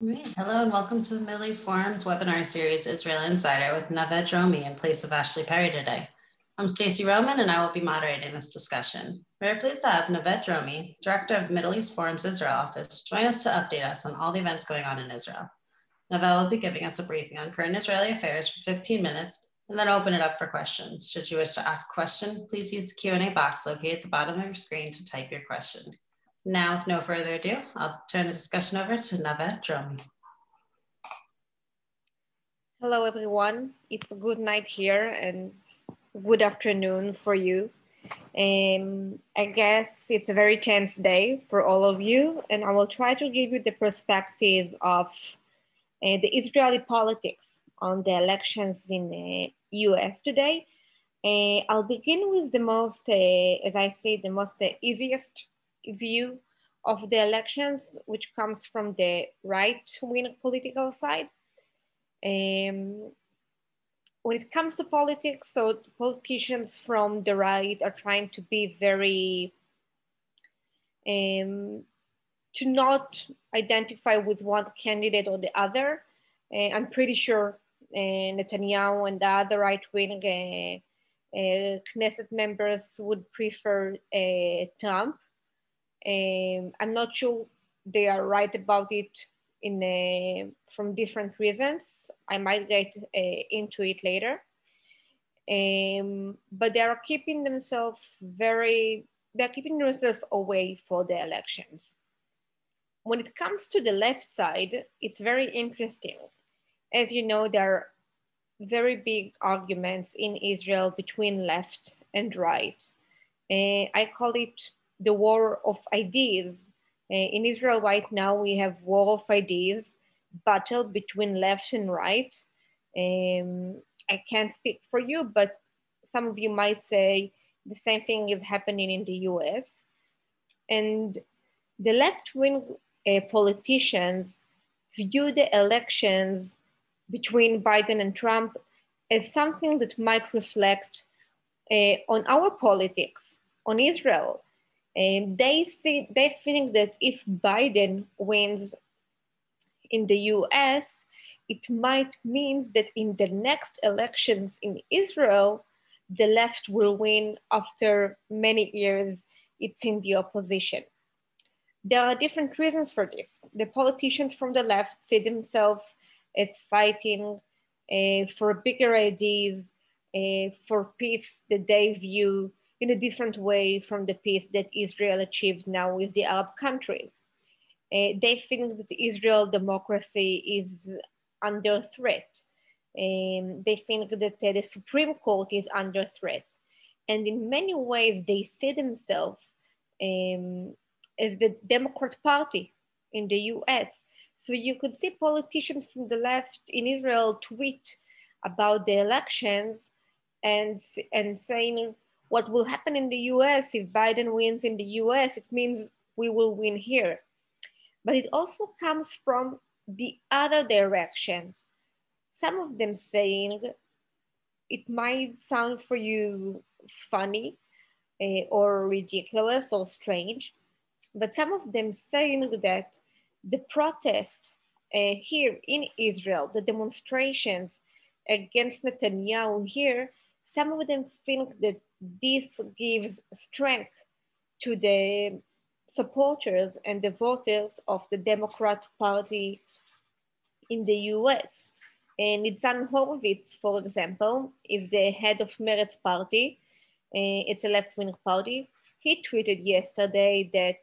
Hello and welcome to the Middle East Forum's webinar series, Israel Insider with Naved Dromi in place of Ashley Perry today. I'm Stacey Roman and I will be moderating this discussion. We are pleased to have Naved Dromi, Director of Middle East Forum's Israel office, join us to update us on all the events going on in Israel. Naved will be giving us a briefing on current Israeli affairs for 15 minutes and then open it up for questions. Should you wish to ask a question, please use the Q&A box located at the bottom of your screen to type your question. Now, with no further ado, I'll turn the discussion over to Naved Dromi. Hello, everyone. It's a good night here and good afternoon for you. Um, I guess it's a very tense day for all of you, and I will try to give you the perspective of uh, the Israeli politics on the elections in the US today. Uh, I'll begin with the most, uh, as I say, the most uh, easiest view of the elections, which comes from the right wing political side. Um, when it comes to politics, so politicians from the right are trying to be very, um, to not identify with one candidate or the other. Uh, I'm pretty sure uh, Netanyahu and the other right wing uh, uh, Knesset members would prefer uh, Trump um, I'm not sure they are right about it in a, from different reasons. I might get uh, into it later. Um, but they are keeping themselves very, they're keeping themselves away for the elections. When it comes to the left side, it's very interesting. As you know, there are very big arguments in Israel between left and right. Uh, I call it the war of ideas. Uh, in Israel right now, we have war of ideas, battle between left and right. Um, I can't speak for you, but some of you might say the same thing is happening in the US. And the left-wing uh, politicians view the elections between Biden and Trump as something that might reflect uh, on our politics, on Israel, and they see, they think that if Biden wins in the US, it might mean that in the next elections in Israel, the left will win after many years it's in the opposition. There are different reasons for this. The politicians from the left see themselves as fighting uh, for bigger ideas, uh, for peace that they view in a different way from the peace that Israel achieved now with the Arab countries. Uh, they think that Israel democracy is under threat. Um, they think that uh, the Supreme Court is under threat. And in many ways, they see themselves um, as the Democrat Party in the US. So you could see politicians from the left in Israel tweet about the elections and, and saying, what will happen in the US if Biden wins in the US, it means we will win here. But it also comes from the other directions. Some of them saying it might sound for you funny uh, or ridiculous or strange, but some of them saying that the protest uh, here in Israel, the demonstrations against Netanyahu here, some of them think that this gives strength to the supporters and the voters of the Democrat Party in the US. And Nitzan Horowitz, for example, is the head of Meretz Party. Uh, it's a left-wing party. He tweeted yesterday that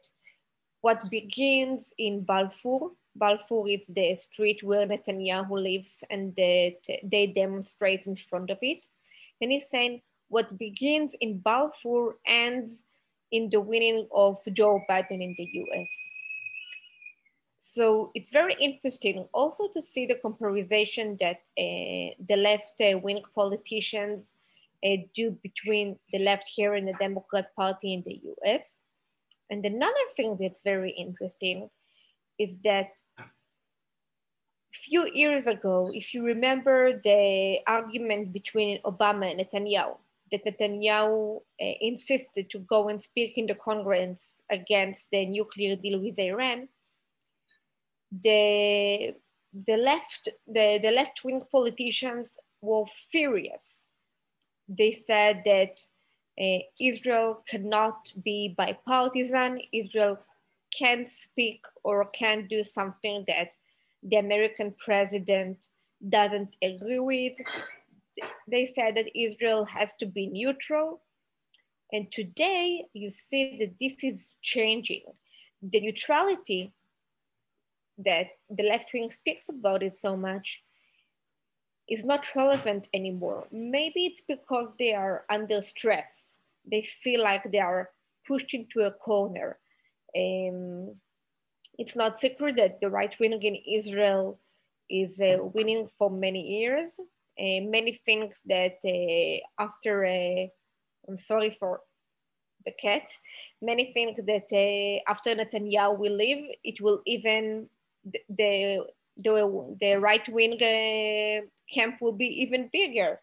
what begins in Balfour, Balfour is the street where Netanyahu lives and that they demonstrate in front of it. And he's saying what begins in Balfour ends in the winning of Joe Biden in the US. So it's very interesting also to see the comparison that uh, the left uh, wing politicians uh, do between the left here and the Democrat Party in the US. And another thing that's very interesting is that few years ago, if you remember the argument between Obama and Netanyahu, that Netanyahu uh, insisted to go and speak in the Congress against the nuclear deal with Iran, the the left the, the left wing politicians were furious. They said that uh, Israel cannot be bipartisan. Israel can't speak or can't do something that the American president doesn't agree with. They said that Israel has to be neutral. And today you see that this is changing. The neutrality that the left wing speaks about it so much is not relevant anymore. Maybe it's because they are under stress. They feel like they are pushed into a corner. Um, it's not secret that the right wing in Israel is uh, winning for many years. Uh, many things that uh, after, uh, I'm sorry for the cat, many things that uh, after Netanyahu will leave, it will even, the, the, the, the right wing uh, camp will be even bigger.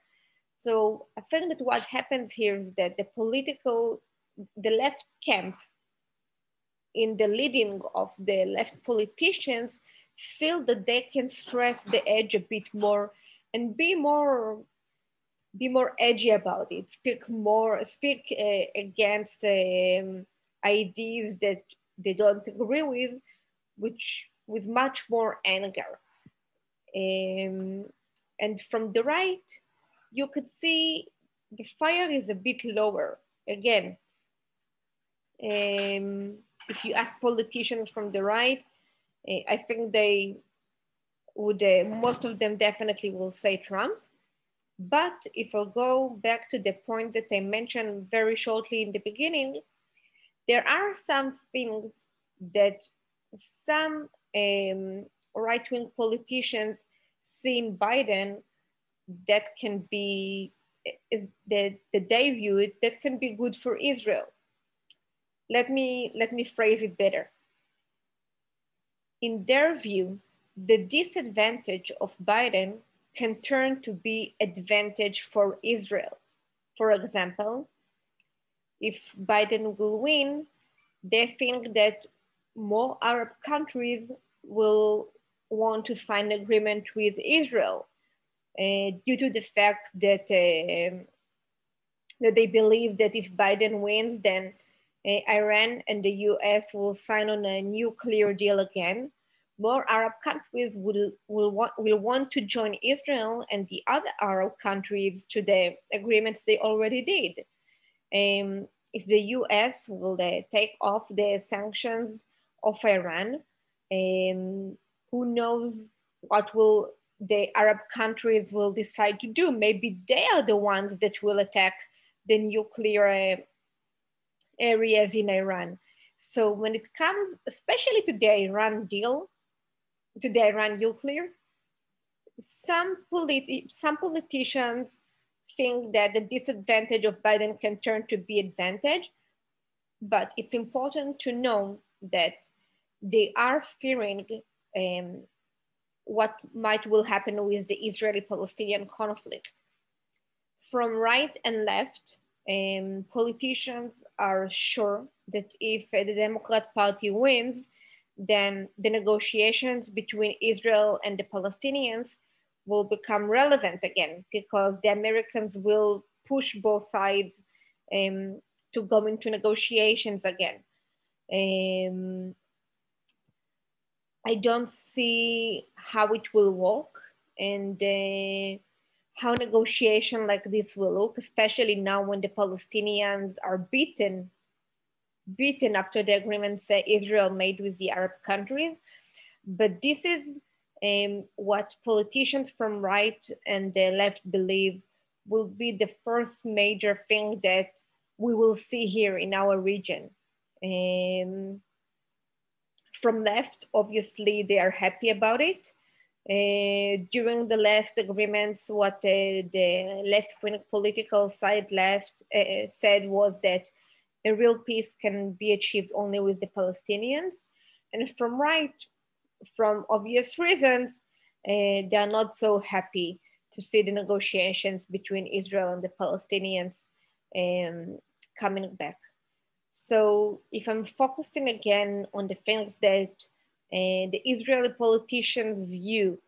So I think that what happens here is that the political, the left camp in the leading of the left politicians feel that they can stress the edge a bit more and be more be more edgy about it speak more speak uh, against um, ideas that they don't agree with which with much more anger um, and from the right, you could see the fire is a bit lower. Again, um, if you ask politicians from the right, uh, I think they would, uh, most of them definitely will say Trump. But if I go back to the point that I mentioned very shortly in the beginning, there are some things that some um, right wing politicians see in Biden that can be is the, the they view it that can be good for Israel. Let me let me phrase it better. In their view, the disadvantage of Biden can turn to be advantage for Israel. For example, if Biden will win, they think that more Arab countries will want to sign agreement with Israel uh, due to the fact that, uh, that they believe that if Biden wins, then Iran and the US will sign on a nuclear deal again. More Arab countries will, will, want, will want to join Israel and the other Arab countries to the agreements they already did. Um, if the US will uh, take off the sanctions of Iran, um, who knows what will the Arab countries will decide to do. Maybe they are the ones that will attack the nuclear uh, areas in Iran. So when it comes, especially to the Iran deal, to the Iran nuclear, some, politi- some politicians think that the disadvantage of Biden can turn to be advantage, but it's important to know that they are fearing um, what might will happen with the Israeli-Palestinian conflict. From right and left, um, politicians are sure that if the Democrat Party wins, then the negotiations between Israel and the Palestinians will become relevant again because the Americans will push both sides um, to go into negotiations again. Um, I don't see how it will work and uh, how negotiation like this will look, especially now when the Palestinians are beaten, beaten after the agreements uh, Israel made with the Arab countries. But this is um, what politicians from right and the left believe will be the first major thing that we will see here in our region. Um, from left, obviously they are happy about it. Uh, during the last agreements, what uh, the left-wing political side left uh, said was that a real peace can be achieved only with the Palestinians. And from right, from obvious reasons, they are not so happy to see the negotiations between Israel and the Palestinians um, coming back. So if I'm focusing again on the things that the Israeli politicians view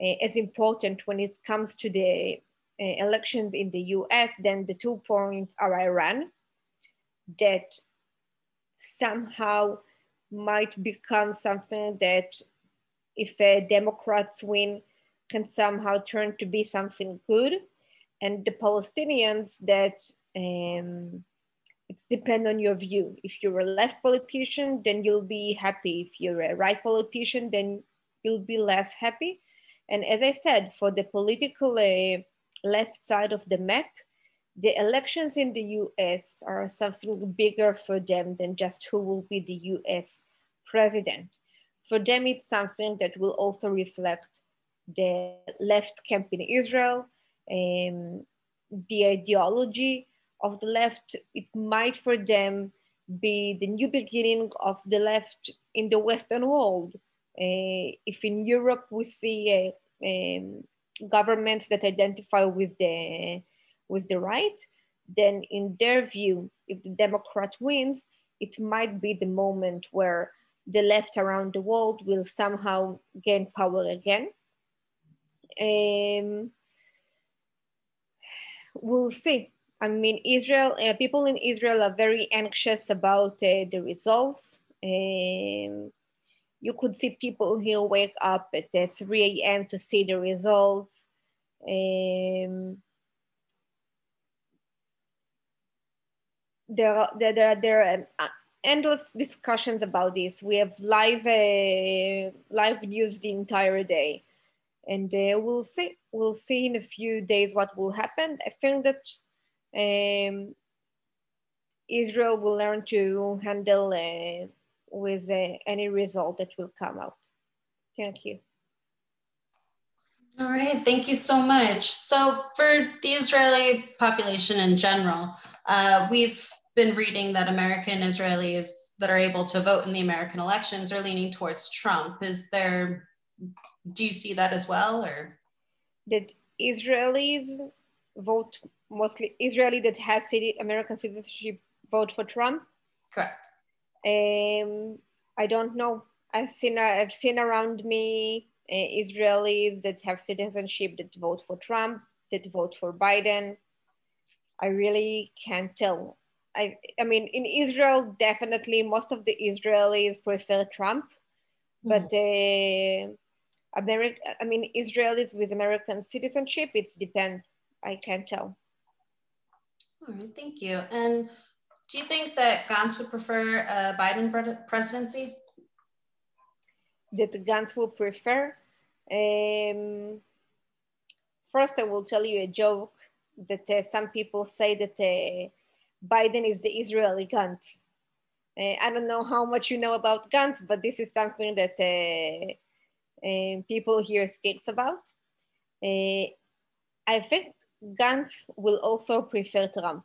uh, as important when it comes to the uh, elections in the US, then the two points are Iran, that somehow might become something that if Democrats win can somehow turn to be something good. And the Palestinians that um, it's depend on your view. If you're a left politician, then you'll be happy. If you're a right politician, then you'll be less happy. And as I said, for the political uh, left side of the map, the elections in the US are something bigger for them than just who will be the US president. For them, it's something that will also reflect the left camp in Israel, um, the ideology of the left. It might for them be the new beginning of the left in the Western world. Uh, if in Europe we see uh, um, governments that identify with the with the right, then in their view, if the Democrat wins, it might be the moment where the left around the world will somehow gain power again. Um, we'll see. I mean, Israel, uh, people in Israel are very anxious about uh, the results. Um, you could see people here wake up at uh, 3 a.m. to see the results. Um, there, are, there, there, there are um, endless discussions about this. We have live, uh, live news the entire day and uh, we'll see we'll see in a few days what will happen i think that um, israel will learn to handle uh, with uh, any result that will come out. Thank you. All right thank you so much. So for the israeli population in general uh, we've been reading that american israelis that are able to vote in the american elections are leaning towards trump. Is there do you see that as well or? That israelis vote mostly israeli that has city american citizenship vote for trump correct um, i don't know i've seen i've seen around me uh, israelis that have citizenship that vote for trump that vote for biden i really can't tell I, I mean, in Israel, definitely most of the Israelis prefer Trump, mm-hmm. but uh, I mean, Israelis with American citizenship, it's depend. I can't tell. All right, thank you. And do you think that Gantz would prefer a Biden presidency? That Gantz will prefer? Um, first, I will tell you a joke that uh, some people say that uh, Biden is the Israeli Gantz. Uh, I don't know how much you know about Gantz, but this is something that uh, um, people here speaks about. Uh, I think Gantz will also prefer Trump.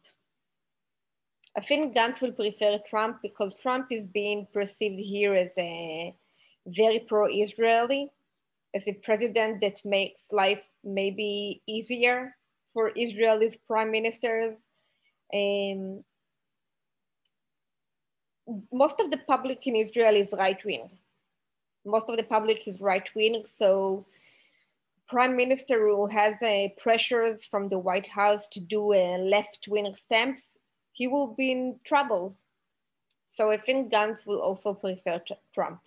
I think Gantz will prefer Trump because Trump is being perceived here as a very pro-Israeli, as a president that makes life maybe easier for Israel's prime ministers. Um, most of the public in Israel is right wing most of the public is right wing. So prime minister who has uh, pressures from the White House to do a left wing stamps, he will be in troubles. So I think Gantz will also prefer Trump.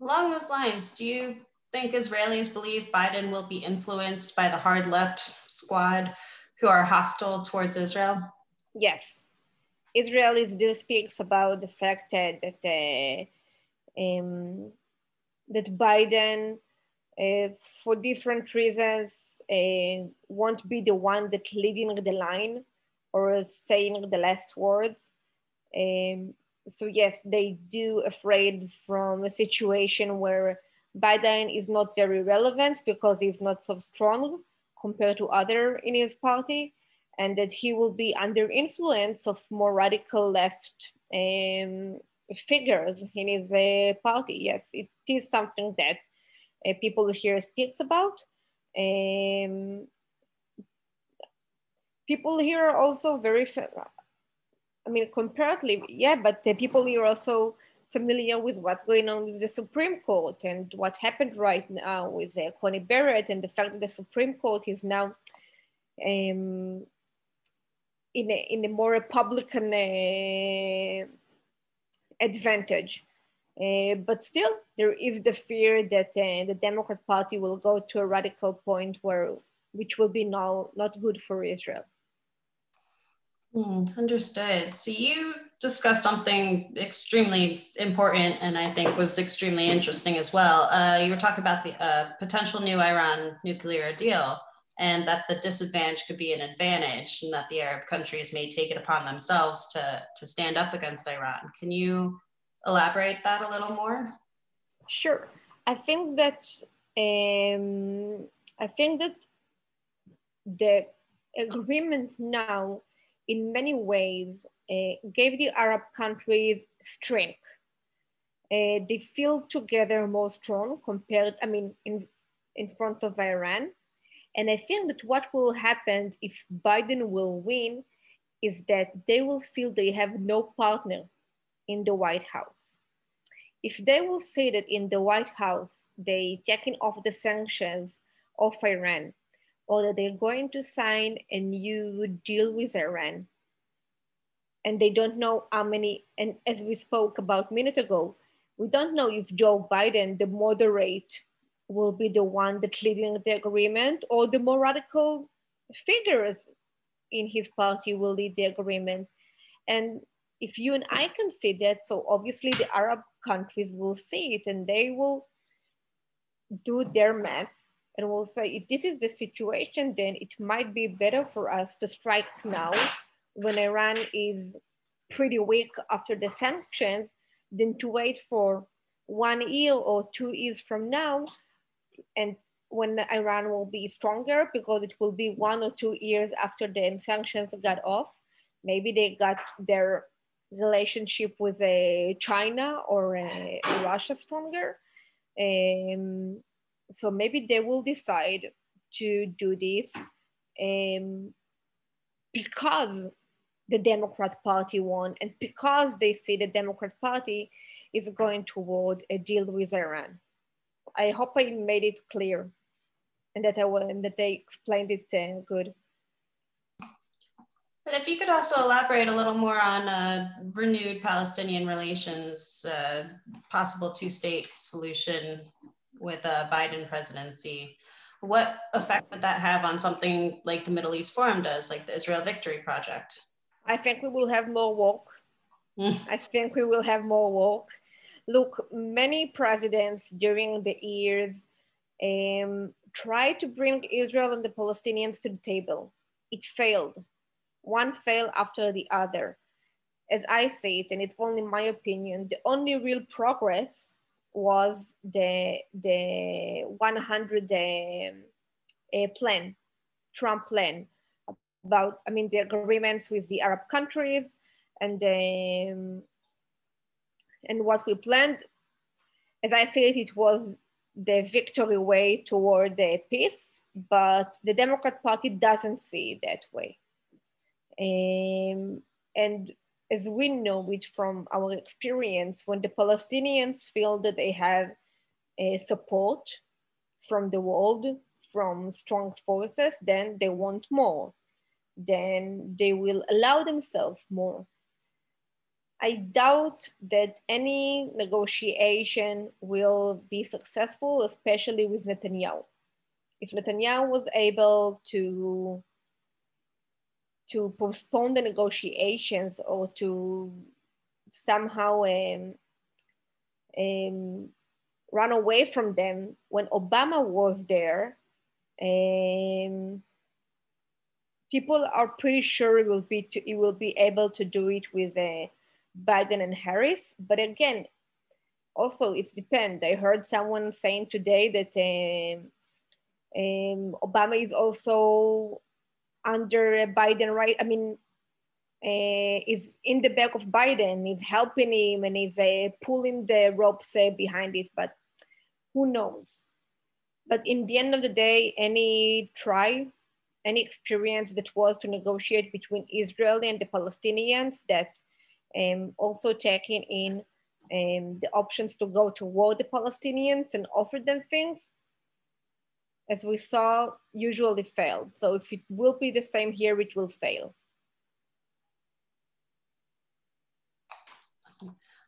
Along those lines, do you think Israelis believe Biden will be influenced by the hard left squad who are hostile towards Israel? Yes. Israelis do speaks about the fact that, that uh, um, that Biden, uh, for different reasons, uh, won't be the one that leading the line or saying the last words. Um, so yes, they do afraid from a situation where Biden is not very relevant because he's not so strong compared to other in his party, and that he will be under influence of more radical left um, figures in his uh, party. Yes, it is something that uh, people here speaks about. Um, people here are also very, I mean, comparatively, yeah, but the people here are also familiar with what's going on with the Supreme Court and what happened right now with uh, Coney Barrett and the fact that the Supreme Court is now um, in, a, in a more Republican uh, advantage. Uh, but still, there is the fear that uh, the Democrat Party will go to a radical point where, which will be now not good for Israel. Hmm, understood. So you discussed something extremely important and I think was extremely interesting as well. Uh, you were talking about the uh, potential new Iran nuclear deal and that the disadvantage could be an advantage and that the Arab countries may take it upon themselves to, to stand up against Iran. Can you elaborate that a little more? Sure. I think that um, I think that the agreement now, in many ways, uh, gave the Arab countries strength. Uh, they feel together more strong compared, I mean, in, in front of Iran. And I think that what will happen if Biden will win is that they will feel they have no partner in the White House. If they will say that in the White House, they taking off the sanctions of Iran, or that they're going to sign a new deal with Iran, and they don't know how many, and as we spoke about a minute ago, we don't know if Joe Biden, the moderate, will be the one that leading the agreement, or the more radical figures in his party will lead the agreement. And if you and I can see that, so obviously the Arab countries will see it and they will do their math and will say, if this is the situation, then it might be better for us to strike now when Iran is pretty weak after the sanctions than to wait for one year or two years from now and when Iran will be stronger because it will be one or two years after the sanctions got off. Maybe they got their relationship with a China or a, Russia stronger. Um, so maybe they will decide to do this um, because the Democrat Party won and because they see the Democrat Party is going toward a deal with Iran. I hope I made it clear and that I will, and that they explained it uh, good. But if you could also elaborate a little more on uh, renewed Palestinian relations, uh, possible two-state solution with a Biden presidency, what effect would that have on something like the Middle East Forum does, like the Israel Victory Project? I think we will have more work. Mm. I think we will have more work. Look, many presidents during the years um, tried to bring Israel and the Palestinians to the table. It failed one fell after the other. As I see it, and it's only my opinion, the only real progress was the, the 100 uh, plan, Trump plan about, I mean, the agreements with the Arab countries and, um, and what we planned. As I said, it was the victory way toward the peace, but the Democrat Party doesn't see it that way. Um, and as we know it from our experience, when the Palestinians feel that they have a support from the world, from strong forces, then they want more. Then they will allow themselves more. I doubt that any negotiation will be successful, especially with Netanyahu. If Netanyahu was able to to postpone the negotiations or to somehow um, um, run away from them when Obama was there. Um, people are pretty sure it will be to, it will be able to do it with uh, Biden and Harris. But again, also it depends. I heard someone saying today that um, um, Obama is also under Biden, right? I mean, uh, is in the back of Biden, is helping him and is uh, pulling the ropes uh, behind it, but who knows? But in the end of the day, any try, any experience that was to negotiate between Israel and the Palestinians that um, also taking in um, the options to go toward the Palestinians and offer them things, as we saw, usually failed. So if it will be the same here, it will fail.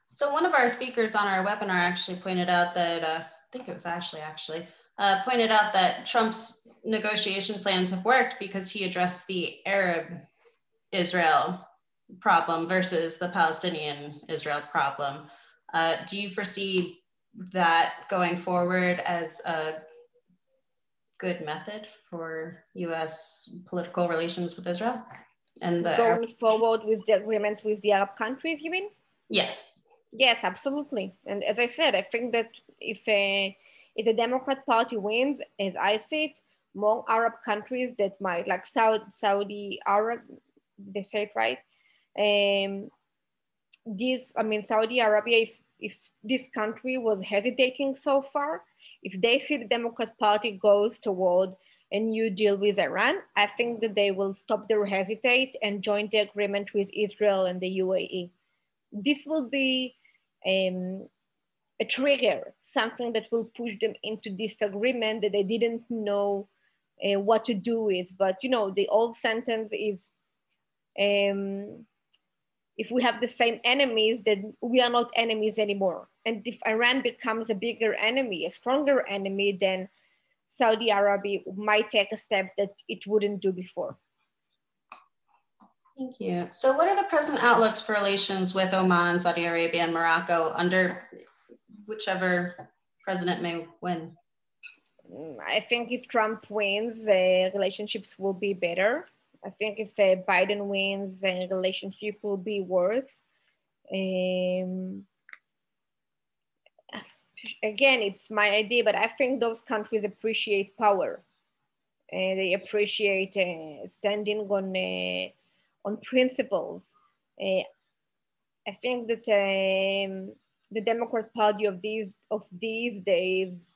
So one of our speakers on our webinar actually pointed out that, uh, I think it was Ashley actually, uh, pointed out that Trump's negotiation plans have worked because he addressed the Arab Israel problem versus the Palestinian Israel problem. Uh, do you foresee that going forward as a good method for US political relations with Israel? And the going Arab forward with the agreements with the Arab countries, you mean? Yes. Yes, absolutely. And as I said, I think that if uh, if the Democrat Party wins, as I see it, more Arab countries that might, like Saudi, Saudi Arab, they say it right. Um, this, I mean, Saudi Arabia, if, if this country was hesitating so far, if they see the Democrat Party goes toward a new deal with Iran, I think that they will stop their hesitate and join the agreement with Israel and the UAE. This will be um, a trigger, something that will push them into disagreement that they didn't know uh, what to do with. But you know, the old sentence is, um, if we have the same enemies, then we are not enemies anymore. And if Iran becomes a bigger enemy, a stronger enemy, then Saudi Arabia might take a step that it wouldn't do before. Thank you. So what are the present outlooks for relations with Oman, Saudi Arabia, and Morocco under whichever president may win? I think if Trump wins, uh, relationships will be better. I think if uh, Biden wins, uh, relationship will be worse. Um, again, it's my idea, but I think those countries appreciate power. and they appreciate uh, standing on uh, on principles. Uh, I think that um, the Democrat Party of these of these days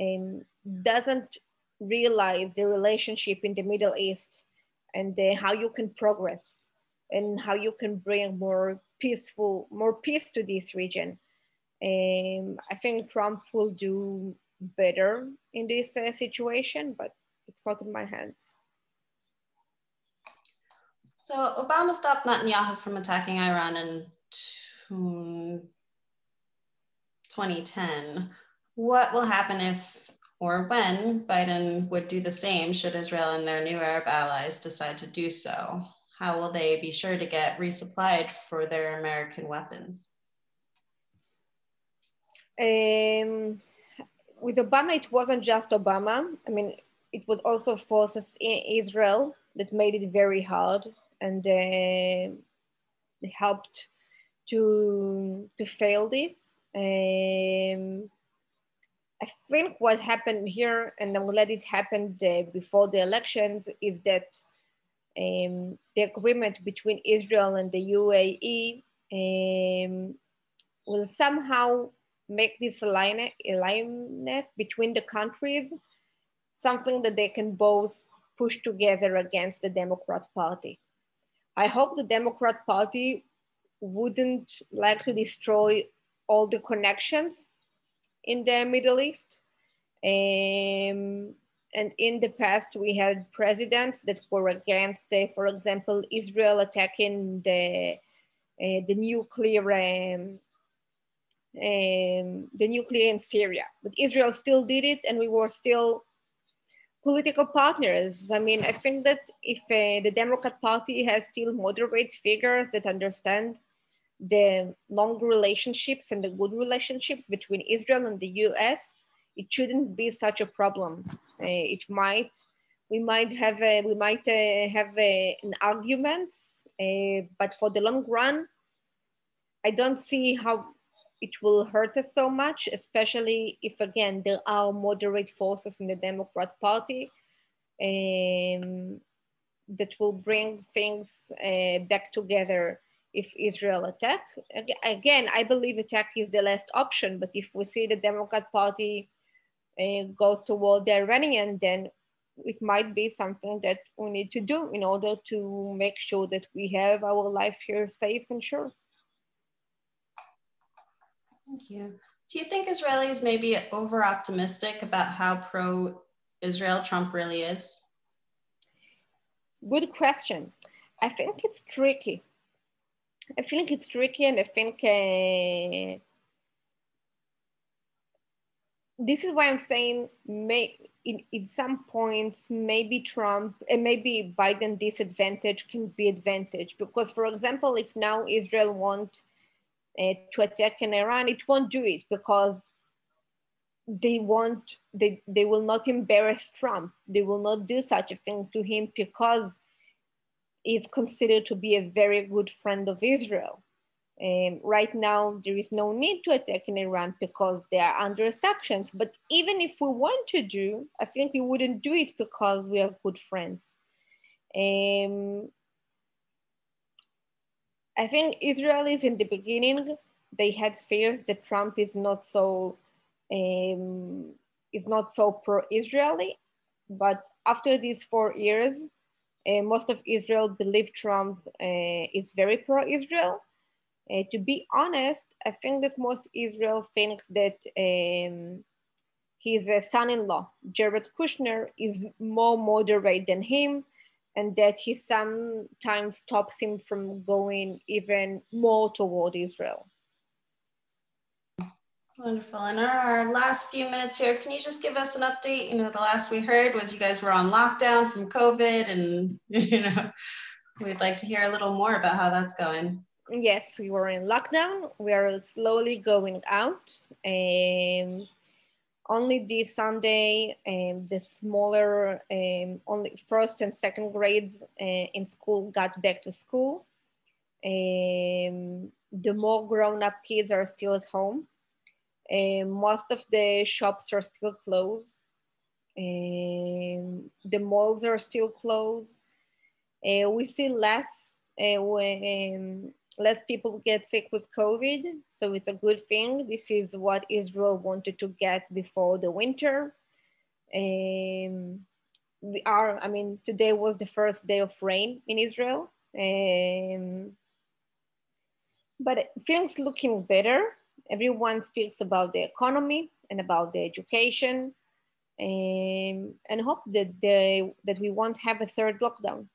um, doesn't realize the relationship in the Middle East and uh, how you can progress and how you can bring more peaceful, more peace to this region. Um, I think Trump will do better in this uh, situation, but it's not in my hands. So Obama stopped Netanyahu from attacking Iran in 2010. What will happen if or when Biden would do the same should Israel and their new Arab allies decide to do so? How will they be sure to get resupplied for their American weapons? Um, with Obama, it wasn't just Obama. I mean, it was also forces in Israel that made it very hard and uh, helped to to fail this. Um, I think what happened here, and I'm glad it happened uh, before the elections, is that um, the agreement between Israel and the UAE um, will somehow make this alignment between the countries something that they can both push together against the Democrat Party. I hope the Democrat Party wouldn't like to destroy all the connections in the Middle East. Um, and in the past, we had presidents that were against, the, for example, Israel attacking the, uh, the nuclear um, um, the nuclear in Syria. But Israel still did it, and we were still political partners. I mean, I think that if uh, the Democrat Party has still moderate figures that understand the long relationships and the good relationships between Israel and the US, it shouldn't be such a problem. Uh, it might, we might have, a, we might uh, have a, an argument, uh, but for the long run, I don't see how it will hurt us so much, especially if again there are moderate forces in the Democrat Party um, that will bring things uh, back together if Israel attack. Again, I believe attack is the last option, but if we see the Democrat Party uh, goes toward the Iranian, then it might be something that we need to do in order to make sure that we have our life here safe and sure. Thank you. Do you think Israelis may be over optimistic about how pro Israel Trump really is? Good question. I think it's tricky. I think it's tricky, and I think uh, this is why I'm saying may, in, in some points maybe Trump and maybe Biden disadvantage can be advantage because, for example, if now Israel want uh, to attack in Iran, it won't do it because they want they they will not embarrass Trump. They will not do such a thing to him because is considered to be a very good friend of Israel. Um, right now, there is no need to attack in Iran because they are under sanctions. But even if we want to do, I think we wouldn't do it because we are good friends. Um, I think Israelis in the beginning, they had fears that Trump is not so um, is not so pro-Israeli. But after these four years, uh, most of Israel believe Trump uh, is very pro-Israel. Uh, to be honest, I think that most Israel thinks that um, his son-in-law, Jared Kushner, is more moderate than him, and that he sometimes stops him from going even more toward Israel. Wonderful. And our, last few minutes here, can you just give us an update? You know, the last we heard was you guys were on lockdown from COVID, and you know, we'd like to hear a little more about how that's going. Yes, we were in lockdown. We are slowly going out. Um, only this Sunday, um, the smaller, um, only first and second grades uh, in school got back to school. Um, the more grown up kids are still at home. Um, most of the shops are still closed. Um, the malls are still closed. Uh, we see less uh, when less people get sick with COVID, so it's a good thing. This is what Israel wanted to get before the winter. Um, we are, I mean, today was the first day of rain in Israel. Um, but things looking better everyone speaks about the economy and about the education um, and hope that they, that we won't have a third lockdown.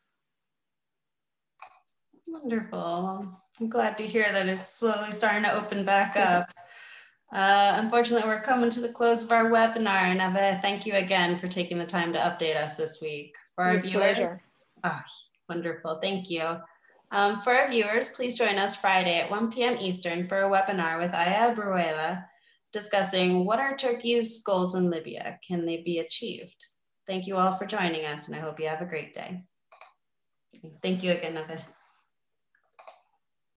Wonderful. I'm glad to hear that it's slowly starting to open back up. Uh, unfortunately, we're coming to the close of our webinar. Nave, thank you again for taking the time to update us this week. For our With viewers, pleasure. Oh, wonderful. Thank you. Um, for our viewers, please join us Friday at 1 p.m. Eastern for a webinar with Aya Bruela discussing what are Turkey's goals in Libya? Can they be achieved? Thank you all for joining us and I hope you have a great day. Thank you again, Nave.